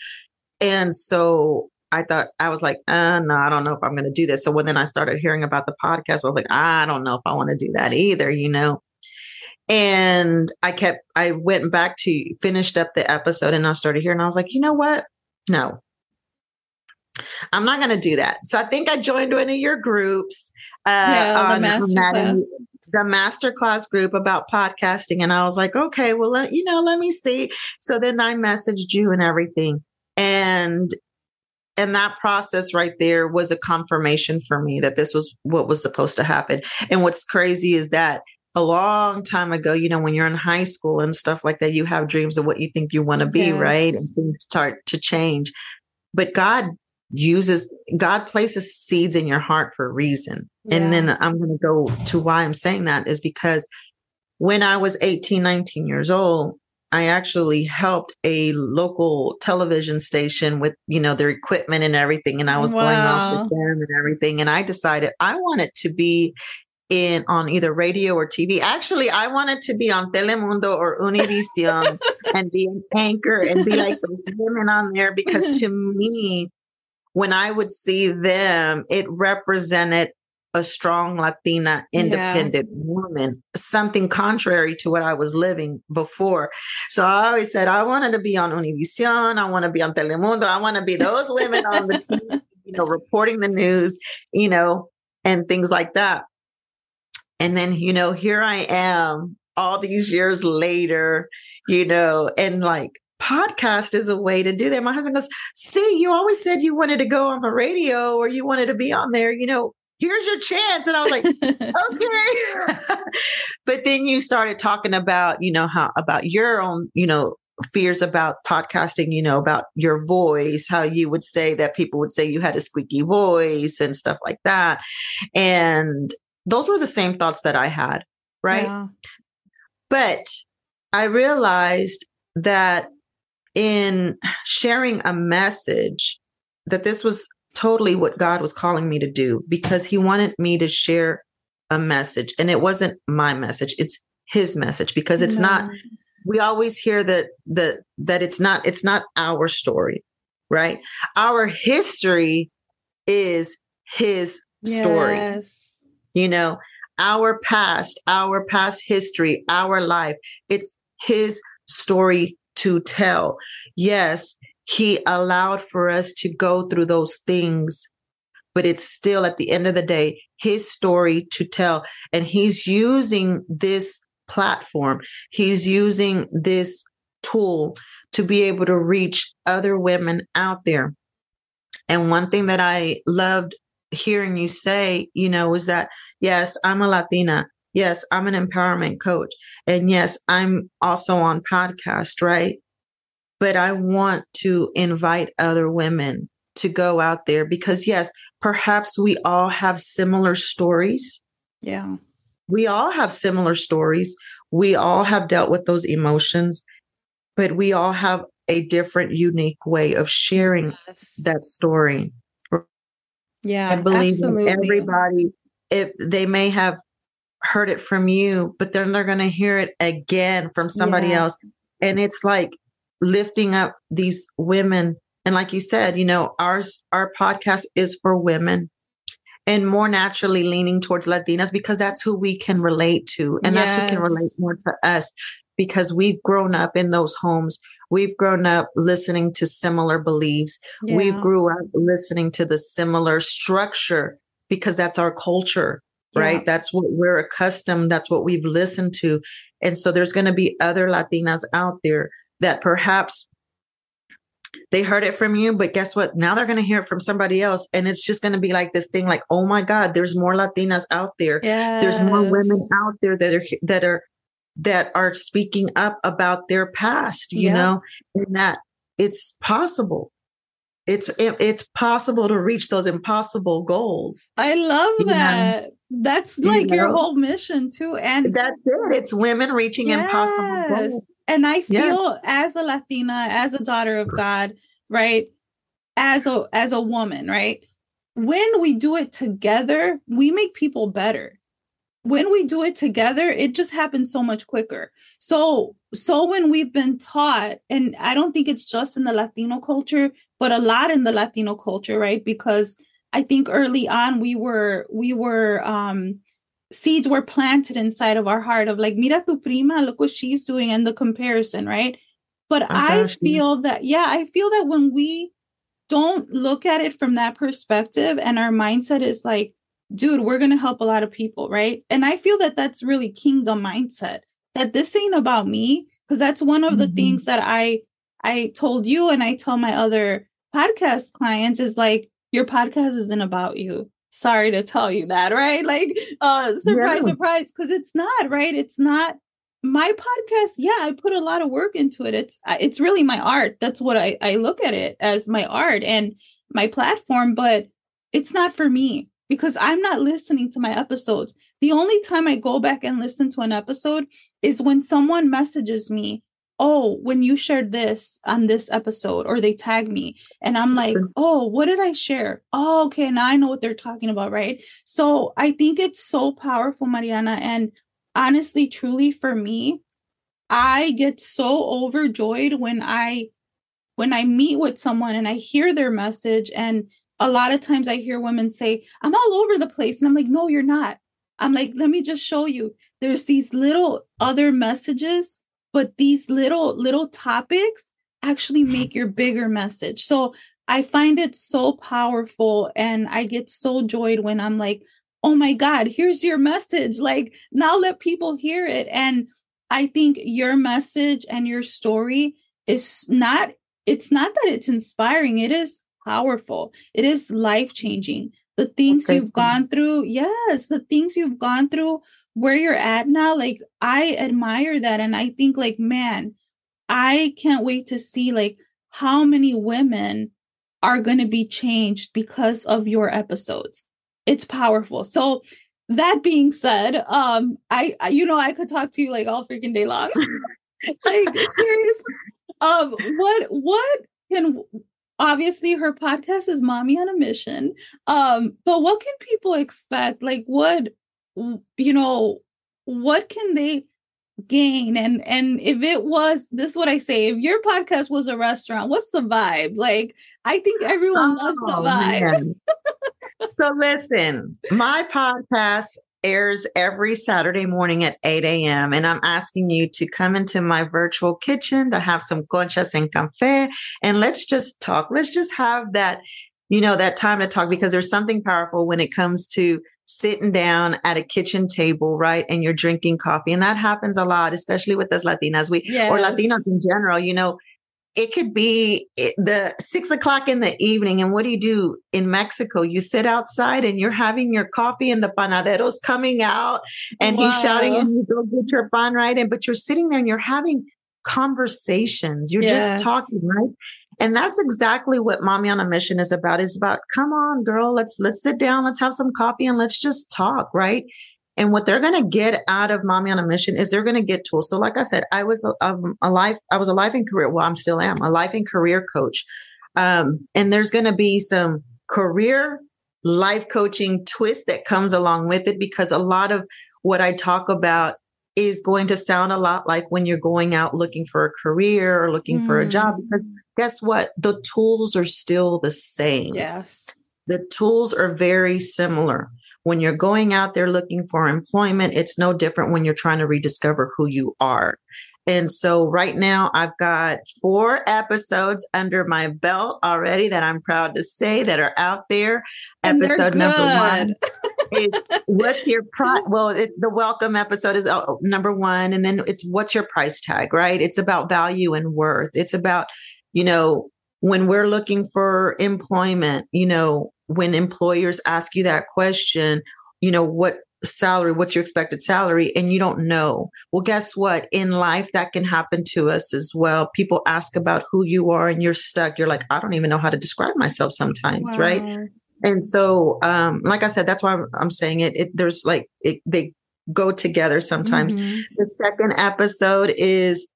And so I thought I was like, uh, no, I don't know if I'm going to do this. So when then I started hearing about the podcast, I was like, I don't know if I want to do that either, you know. And I kept, I went back to finished up the episode and I started here and I was like, you know what? No, I'm not going to do that. So I think I joined one of your groups. Uh, yeah, the master class. The master class group about podcasting. And I was like, okay, well, let, you know, let me see. So then I messaged you and everything. And and that process right there was a confirmation for me that this was what was supposed to happen. And what's crazy is that a long time ago, you know, when you're in high school and stuff like that, you have dreams of what you think you want to be, yes. right? And things start to change. But God uses, God places seeds in your heart for a reason. Yeah. And then I'm going to go to why I'm saying that is because when I was 18, 19 years old, I actually helped a local television station with, you know, their equipment and everything. And I was wow. going off with them and everything. And I decided I wanted to be in on either radio or TV. Actually, I wanted to be on Telemundo or Univision *laughs* and be an anchor and be like those *laughs* women on there because to me, when I would see them, it represented a strong Latina independent yeah. woman, something contrary to what I was living before. So I always said, I wanted to be on Univision. I want to be on Telemundo. I want to be those women on the team, *laughs* you know, reporting the news, you know, and things like that. And then, you know, here I am all these years later, you know, and like podcast is a way to do that. My husband goes, See, you always said you wanted to go on the radio or you wanted to be on there, you know, here's your chance. And I was like, *laughs* okay. but then you started talking about, you know, how about your own, you know, fears about podcasting, you know, about your voice, how you would say that people would say you had a squeaky voice and stuff like that. And those were the same thoughts that I had, right? Yeah. But I realized that in sharing a message, that this was totally what God was calling me to do because he wanted me to share a message and it wasn't my message it's his message because it's no. not we always hear that that that it's not it's not our story right our history is his yes. story you know our past our past history our life it's his story to tell. Yes he allowed for us to go through those things but it's still at the end of the day his story to tell. And he's using this platform. He's using this tool to be able to reach other women out there. And one thing that i loved hearing you say you know was that yes i'm a latina yes i'm an empowerment coach and yes i'm also on podcast right but I want to invite other women to go out there because, yes, perhaps we all have similar stories. Yeah. We all have similar stories. We all have dealt with those emotions, but we all have a different, unique way of sharing yes. that story. Yeah. I believe everybody, if they may have heard it from you, but then they're going to hear it again from somebody yeah. else. And it's like lifting up these women. And like you said, you know, ours, our podcast is for women and more naturally leaning towards Latinas because that's who we can relate to. And yes. that's who can relate more to us because we've grown up in those homes. We've grown up listening to similar beliefs. Yeah. We grew up listening to the similar structure because that's our culture, right? That's what we're accustomed. That's what we've listened to. And so there's going to be other Latinas out there that perhaps they heard it from you, but guess what? Now they're going to hear it from somebody else. And it's just going to be like this thing like, oh my God, there's more Latinas out there. Yes. There's more women out there that are, that are, that are speaking up about their past, you yeah. know, and that it's possible. It's it, it's possible to reach those impossible goals. I love that. Know? That's like you know? your whole mission too. And that's it. It's women reaching yes. impossible goals. And I feel yeah. as a Latina, as a daughter of God, right? As a as a woman, right? When we do it together, we make people better. When we do it together, it just happens so much quicker. So so when we've been taught and I don't think it's just in the Latino culture, but a lot in the Latino culture, right? Because I think early on we were we were um seeds were planted inside of our heart of like, mira tu prima, look what she's doing, and the comparison, right? But I feel that, yeah, I feel that when we don't look at it from that perspective and our mindset is like, dude, we're going to help a lot of people, right? And I feel that that's really kingdom mindset that this ain't about me because that's one of mm-hmm. the things that I I told you and I tell my other podcast clients is like your podcast isn't about you sorry to tell you that, right? *laughs* Like, uh, surprise, yeah. surprise, because it's not, right? It's not my podcast. Yeah, I put a lot of work into it. It's it's really my art. That's what I I look at it as my art and my platform, but it's not for me because I'm not listening to my episodes. The only time I go back and listen to an episode is when someone messages me oh, when you shared this on this episode, or they tag me, and I'm like, oh, what did I share? Oh, okay, now I know what they're talking about, right? So I think it's so powerful, Mariana. And honestly, truly for me, I get so overjoyed when I when I meet with someone and I hear their message and a lot of times I hear women say, I'm all over the place. And I'm like, no, you're not. I'm like, let me just show you. There's these little other messages but these little little topics actually mm-hmm. make your bigger message. So i find it so powerful and i get so joyed when i'm like oh my god here's your message. Like now let people hear it. And i think your message and your story is not it's not that it's inspiring it is powerful. It is life changing the things okay. you've gone through yes the things you've gone through where you're at now, like I admire that. And I think, like, man, I can't wait to see like how many women are going to be changed because of your episodes. It's powerful. So that being said, um, I, I you know I could talk to you like all freaking day long. *laughs* like serious. Um, what what can obviously her podcast is Mami on a Mission. Um, but what can people expect? Like what you know, what can they gain and and if it was this is what i say if your podcast was a restaurant what's the vibe like i think everyone oh, loves the oh, vibe so listen my podcast airs every Saturday morning at 8 a.m. And I'm asking you to come into my virtual kitchen to have some conchas and café and let's just talk. Let's just have that, you know, that time to talk because there's something powerful when it comes to sitting down at a kitchen table, right? And you're drinking coffee. And that happens a lot, especially with us Latinas, we yes. or Latinos in general, you know, it could be the six o'clock in the evening. And what do you do in Mexico? You sit outside and you're having your coffee and the panadero's coming out and wow. he's shouting and you go get your pan right. And but you're sitting there and you're having conversations. You're yes. just talking, right? And that's exactly what Mami on a Mission is about. Is about, come on, girl, let's let's sit down, let's have some coffee and let's just talk, right? And what they're going to get out of Mami on a Mission is they're going to get tools. So, like I said, I was a, um, a life, I was a life and career. Well, I'm still am a life and career coach. Um, and there's going to be some career life coaching twist that comes along with it because a lot of what I talk about is going to sound a lot like when you're going out looking for a career or looking mm. for a job because guess what? The tools are still the same. Yes. The tools are very similar. When you're going out there looking for employment, it's no different when you're trying to rediscover who you are. And so right now I've got four episodes under my belt already that I'm proud to say that are out there. And episode number one *laughs* is what's your price? Well, it, the welcome episode is uh, number one. And then it's what's your price tag, right? It's about value and worth. It's about, you know, when we're looking for employment, you know, when employers ask you that question, you know, what salary, what's your expected salary? And you don't know. Well, guess what? In life, that can happen to us as well. People ask about who you are and you're stuck. You're like, I don't even know how to describe myself sometimes, wow. right? And so, um, like I said, that's why I'm saying it. it there's like, it, they go together sometimes. Mm-hmm. The second episode is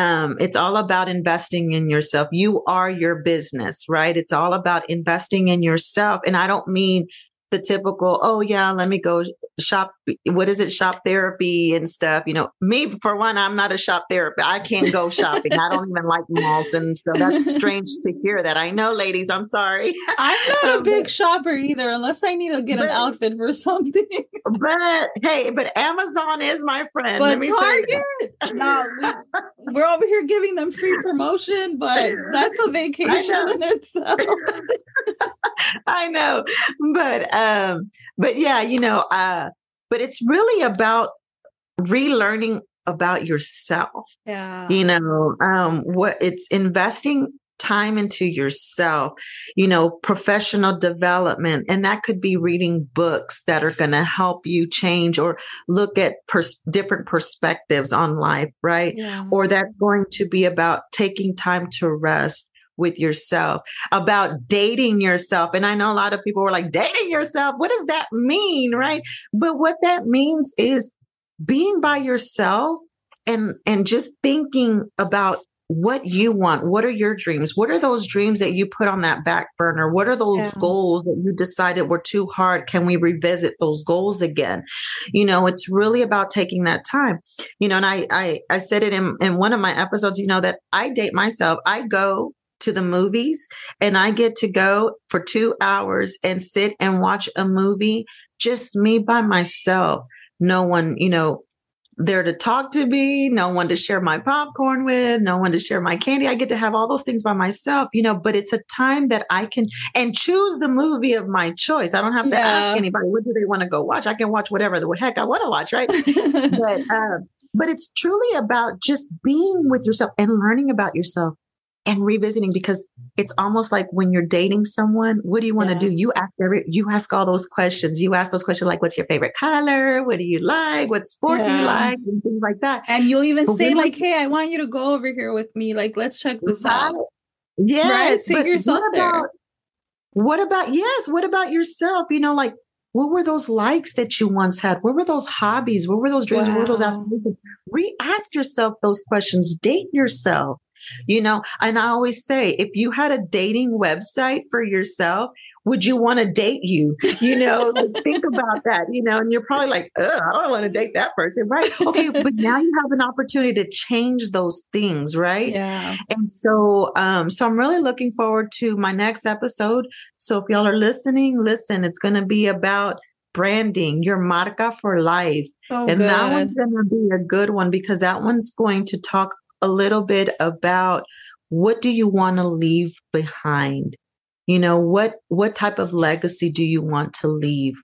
um, it's all about investing in yourself. You are your business, right? It's all about investing in yourself. And I don't mean the typical, oh yeah, let me go shop. What is it? Shop therapy and stuff. You know, me for one, I'm not a shop therapist. I can't go shopping. I don't even like malls. And so that's *laughs* strange to hear that. I know, ladies, I'm sorry. I'm not a big shopper either, unless I need to get but, an outfit for something. *laughs* but hey, but Amazon is my friend. But Target, no, we, *laughs* are over here giving them free promotion, but that's a vacation in itself. I know, but um, but yeah, you know, uh, but it's really about relearning about yourself. Yeah. You know, um, what it's investing time into yourself, you know, professional development. And that could be reading books that are going to help you change or look at pers- different perspectives on life, right? Yeah. Or that's going to be about taking time to rest with yourself, about dating yourself. And I know a lot of people were like, dating yourself, what does that mean? Right. But what that means is being by yourself and and just thinking about what you want what are your dreams what are those dreams that you put on that back burner what are those yeah. goals that you decided were too hard can we revisit those goals again you know it's really about taking that time you know and i i, I said it in, in one of my episodes you know that i date myself i go to the movies and I get to go for two hours and sit and watch a movie, just me by myself. No one, you know, there to talk to me, no one to share my popcorn with, no one to share my candy. I get to have all those things by myself, you know, but it's a time that I can and choose the movie of my choice. I don't have to yeah. ask anybody what do they want to go watch. I can watch whatever the heck I want to watch, right? *laughs* but uh, but it's truly about just being with yourself and learning about yourself and revisiting because it's almost like when you're dating someone, what do you want to yeah. do? You ask every, you ask all those questions. You ask those questions like, what's your favorite color? What do you like? What sport yeah. do you like? And things like that. And you'll even but say like, Hey, I want you to go over here with me. Like, let's check this out. Yes. Right? Take yourself what there. About, what about, yes. What about yourself? You know, like, what were those likes that you once had? What were those hobbies? What were those dreams? Wow. What were those aspirations? Re ask yourself those questions. Date yourself You know, and I always say if you had a dating website for yourself, would you want to date you? You know, think about that, you know, and you're probably like, I don't want to date that person, right? Okay, *laughs* but now you have an opportunity to change those things, right? Yeah. And so, um, so I'm really looking forward to my next episode. So if y'all are listening, listen, it's going to be about branding, your marca for life. Oh, and good. that one's going to be a good one because that one's going to talk a little bit about what do you want to leave behind? You know, what what type of legacy do you want to leave?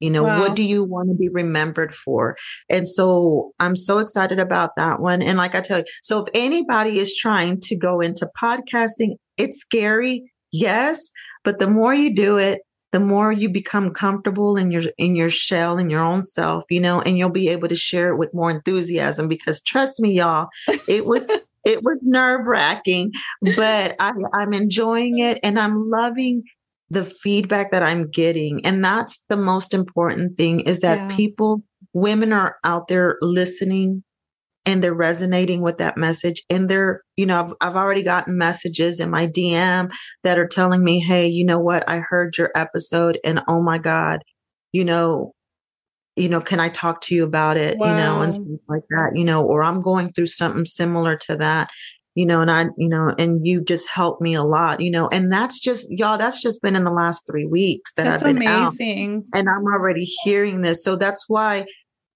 You know, Wow. what do you want to be remembered for? And so I'm so excited about that one. And like I tell you, so if anybody is trying to go into podcasting, it's scary, yes, but the more you do it, the more you become comfortable in your in your shell in your own self, you know, and you'll be able to share it with more enthusiasm because trust me, y'all, it was *laughs* it was nerve wracking, but I, I'm enjoying it and I'm loving the feedback that I'm getting. And that's the most important thing is that Yeah. people, women are out there listening and they're resonating with that message. And they're, you know, I've, I've already gotten messages in my DM that are telling me, hey, you know what? I heard your episode and oh my God, you know, you know, can I talk to you about it? You know, and stuff like that, you know, or I'm going through something similar to that you know, and I, you know, and you just helped me a lot, you know, and that's just y'all, that's just been in the last three weeks that That's I've been out amazing. and I'm already hearing this. So that's why,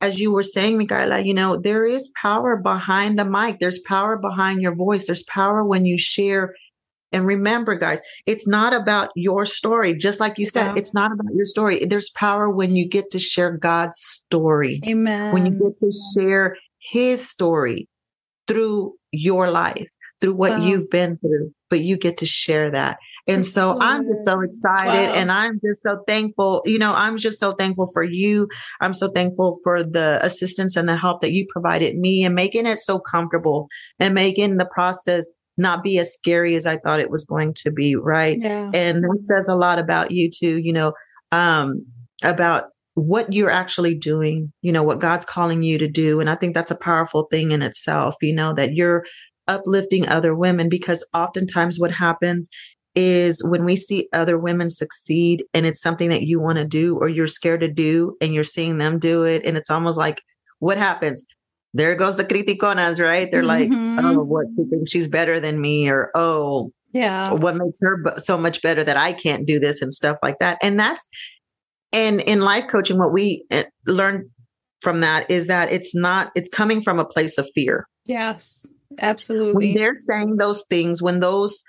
as you were saying, Michaela, you know, there is power behind the mic. There's power behind your voice. There's power when you share. And remember, guys, it's not about your story. Just like you said, Yeah. it's not about your story. There's power when you get to share God's story Amen. when you get to share his story through your life, through what Wow. you've been through, but you get to share that. And so I'm just so excited Wow. and I'm just so thankful. You know, I'm just so thankful for you. I'm so thankful for the assistance and the help that you provided me and making it so comfortable and making the process not be as scary as I thought it was going to be. Right Yeah. and that says a lot about you too you know um about what you're actually doing you know what god's calling you to do and i think that's a powerful thing in itself you know that you're uplifting other women because oftentimes what happens is when we see other women succeed and it's something that you want to do or you're scared to do and you're seeing them do it and it's almost like what happens there goes the criticonas right they're like Mhm. oh what she thinks she's better than me or oh Yeah. what makes her so much better that I can't do this and stuff like that. And that's and in life coaching, what we uh, learn from that is that it's not it's coming from a place of fear. Yes. Absolutely. When they're saying those things, when those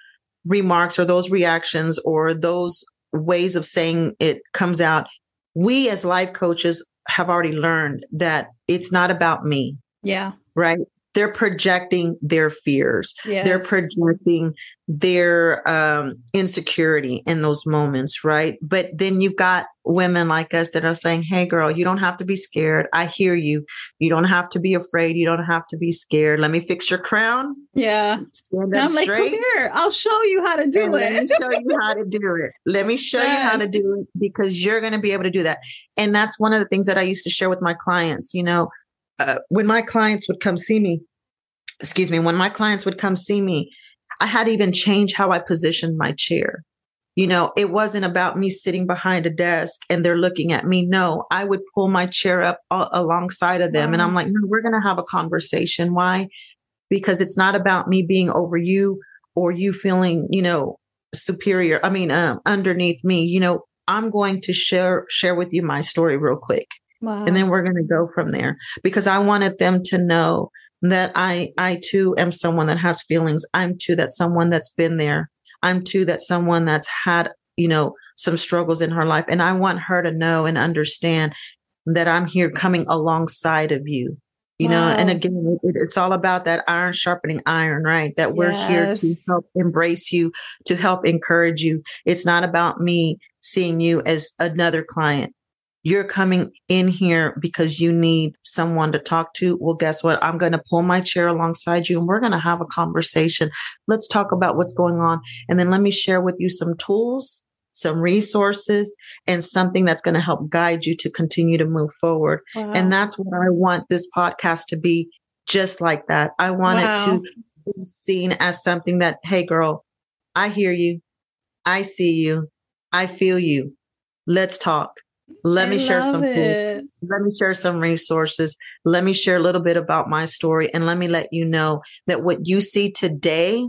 remarks or those reactions or those ways of saying it comes out, we as life coaches have already learned that it's not about me, Yeah. right? They're projecting their fears. Yes. they're projecting their um, insecurity in those moments, right? But then you've got women like us that are saying, Hey, girl, you don't have to be scared. I hear you. You don't have to be afraid. You don't have to be scared. Let me fix your crown. Yeah. Stand up I'm like, come straight. here. I'll show you how to do and let me it. show you how to do it. Let me show you how to do it because you're going to be able to do that. And that's one of the things that I used to share with my clients. You know, uh, when my clients would come see me, excuse me, when my clients would come see me, I had to even change how I positioned my chair. You know, it wasn't about me sitting behind a desk and they're looking at me. No, I would pull my chair up a- alongside of them. And I'm like, no, we're going to have a conversation. Why? Because it's not about me being over you or you feeling, you know, superior. I mean, um, underneath me, you know, I'm going to share share with you my story real quick Wow. and then we're going to go from there because i wanted them to know that i i too am someone that has feelings. I'm too that someone that's been there. I'm too that someone that's had you know some struggles in her life. And i want her to know and understand that i'm here coming alongside of you you know? And again it, it's all about that iron sharpening iron right? That we're here to help embrace you to help encourage you. It's not about me seeing you as another client you're coming in here because you need someone to talk to. Well, guess what? I'm going to pull my chair alongside you and we're going to have a conversation. Let's talk about what's going on. And then let me share with you some tools, some resources, and something that's going to help guide you to continue to move forward. Wow. And that's what I want this podcast to be just like that. I want it to be seen as something that, hey, girl, I hear you. I see you. I feel you. Let's talk. Let I me share some it. let me share some resources. Let me share a little bit about my story and let me let you know that what you see today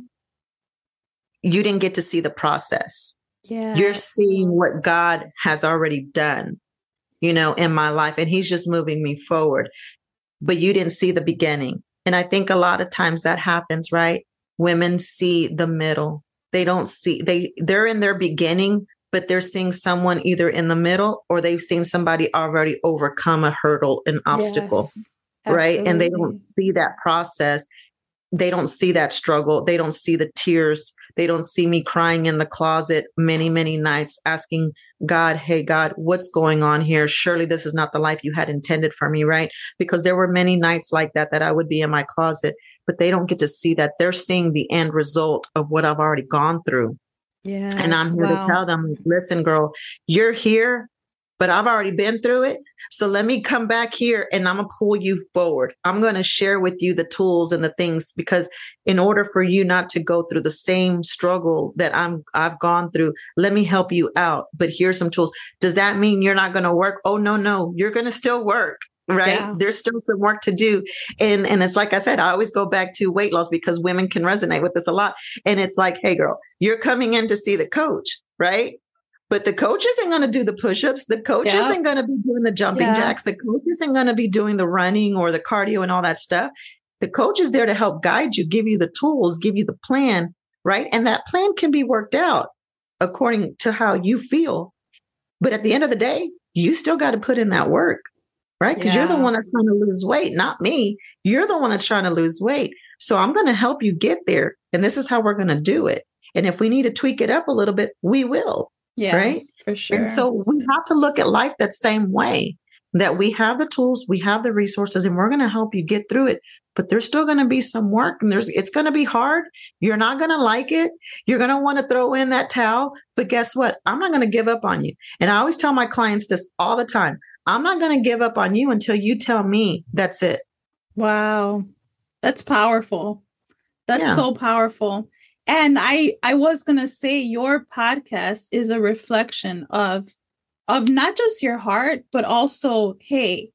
you didn't get to see the process. Yeah. You're seeing what God has already done, you know, in my life and he's just moving me forward. But you didn't see the beginning. And I think a lot of times that happens, right? Women see the middle. They don't see they they're in their beginning, but they're seeing someone either in the middle or they've seen somebody already overcome a hurdle, an obstacle, Yes, right? And they don't see that process. They don't see that struggle. They don't see the tears. They don't see me crying in the closet many, many nights asking God, hey, God, what's going on here? Surely this is not the life you had intended for me, right? Because there were many nights like that that I would be in my closet, but they don't get to see that. They're seeing the end result of what I've already gone through. Yes, And I'm here wow. to tell them, listen, girl, you're here, but I've already been through it. So let me come back here and I'm going to pull you forward. I'm going to share with you the tools and the things because in order for you not to go through the same struggle that I'm I've gone through, let me help you out. But here's some tools. Does that mean you're not going to work? Oh no, no, you're going to still work. Right. Yeah. There's still some work to do. And and it's like I said, I always go back to weight loss because women can resonate with this a lot. And it's like, hey girl, you're coming in to see the coach, right? But the coach isn't going to do the push-ups. The coach Yeah. isn't going to be doing the jumping Yeah. jacks. The coach isn't going to be doing the running or the cardio and all that stuff. The coach is there to help guide you, give you the tools, give you the plan, right? And that plan can be worked out according to how you feel. But at the end of the day, you still got to put in that work, right? Because you're the one that's trying to lose weight, not me. You're the one that's trying to lose weight. So I'm going to help you get there. And this is how we're going to do it. And if we need to tweak it up a little bit, we will. Yeah, right? For sure. And so we have to look at life that same way that we have the tools, we have the resources, and we're going to help you get through it. But there's still going to be some work and there's it's going to be hard. You're not going to like it. You're going to want to throw in that towel. But guess what? I'm not going to give up on you. And I always tell my clients this all the time. I'm not going to give up on you until you tell me that's it. Wow. That's powerful. That's Yeah. so powerful. And I I was going to say your podcast is a reflection of of not just your heart but also hey,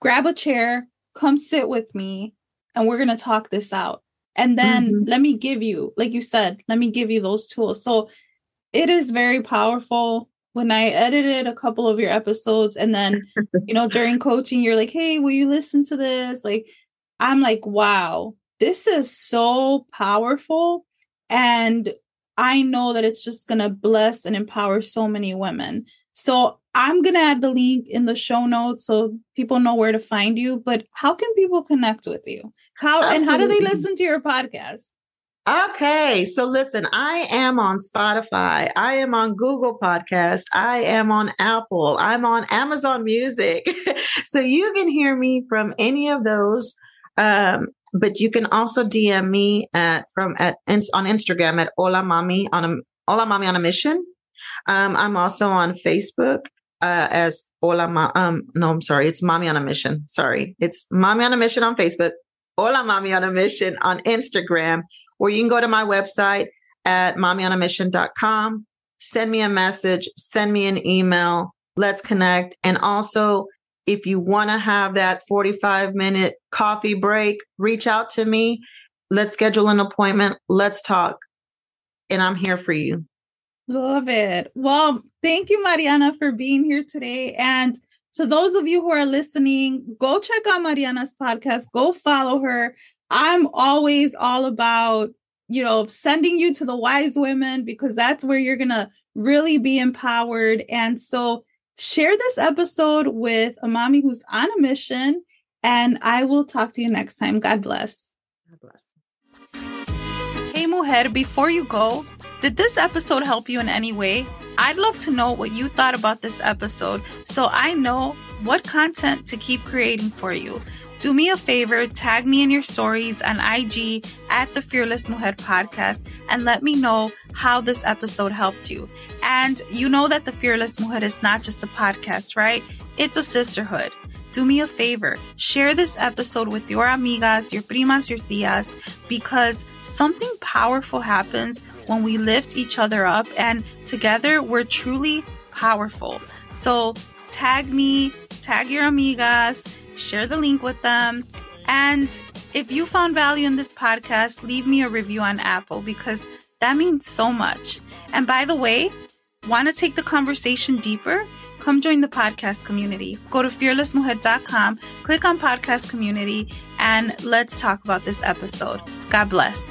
grab a chair, come sit with me and we're going to talk this out. And then Mhm. let me give you like you said, let me give you those tools. So it is very powerful when I edited a couple of your episodes and then *laughs* you know, during coaching, you're like, hey, will you listen to this? Like, I'm like, wow, this is so powerful. And I know that it's just going to bless and empower so many women. So I'm going to add the link in the show notes so people know where to find you. But how can people connect with you? How and how do they listen to your podcast? Okay, so listen, I am on Spotify. I am on Google Podcast. I am on Apple. I'm on Amazon Music. *laughs* so you can hear me from any of those. Um, but you can also DM me at from at on Instagram at Hola Mami on a Hola Mami on a mission. Um, I'm also on Facebook uh, as Hola Ma- um no, I'm sorry, it's Mami on a Mission. Sorry, it's Mami on a Mission on Facebook. Hola Mami on a Mission on Instagram or you can go to my website at mamionamission.com, send me a message, send me an email, let's connect. And also, if you want to have that 45 minute coffee break, reach out to me. Let's schedule an appointment. Let's talk. And I'm here for you. Love it. Well, thank you, Mariana, for being here today. And to those of you who are listening, go check out Mariana's podcast, go follow her. I'm always all about, you know, sending you to the wise women because that's where you're going to really be empowered. And so share this episode with a mommy who's on a mission. And I will talk to you next time. God bless. God bless. Hey, Mujer, before you go, did this episode help you in any way? I'd love to know what you thought about this episode so I know what content to keep creating for you. Do me a favor, tag me in your stories on IG at the Fearless Mujer podcast and let me know how this episode helped you. And you know that the Fearless Mujer is not just a podcast, right? It's a sisterhood. do me a favor, share this episode with your amigas, your primas, your tias, because something powerful happens when we lift each other up, and together we're truly powerful. So tag me, tag your amigas, share the link with them, and if you found value in this podcast, leave me a review on Apple because that means so much. And by the way, want to take the conversation deeper? Come join the podcast community. Go to fearlessmujer.com, click on podcast community, and let's talk about this episode. God bless.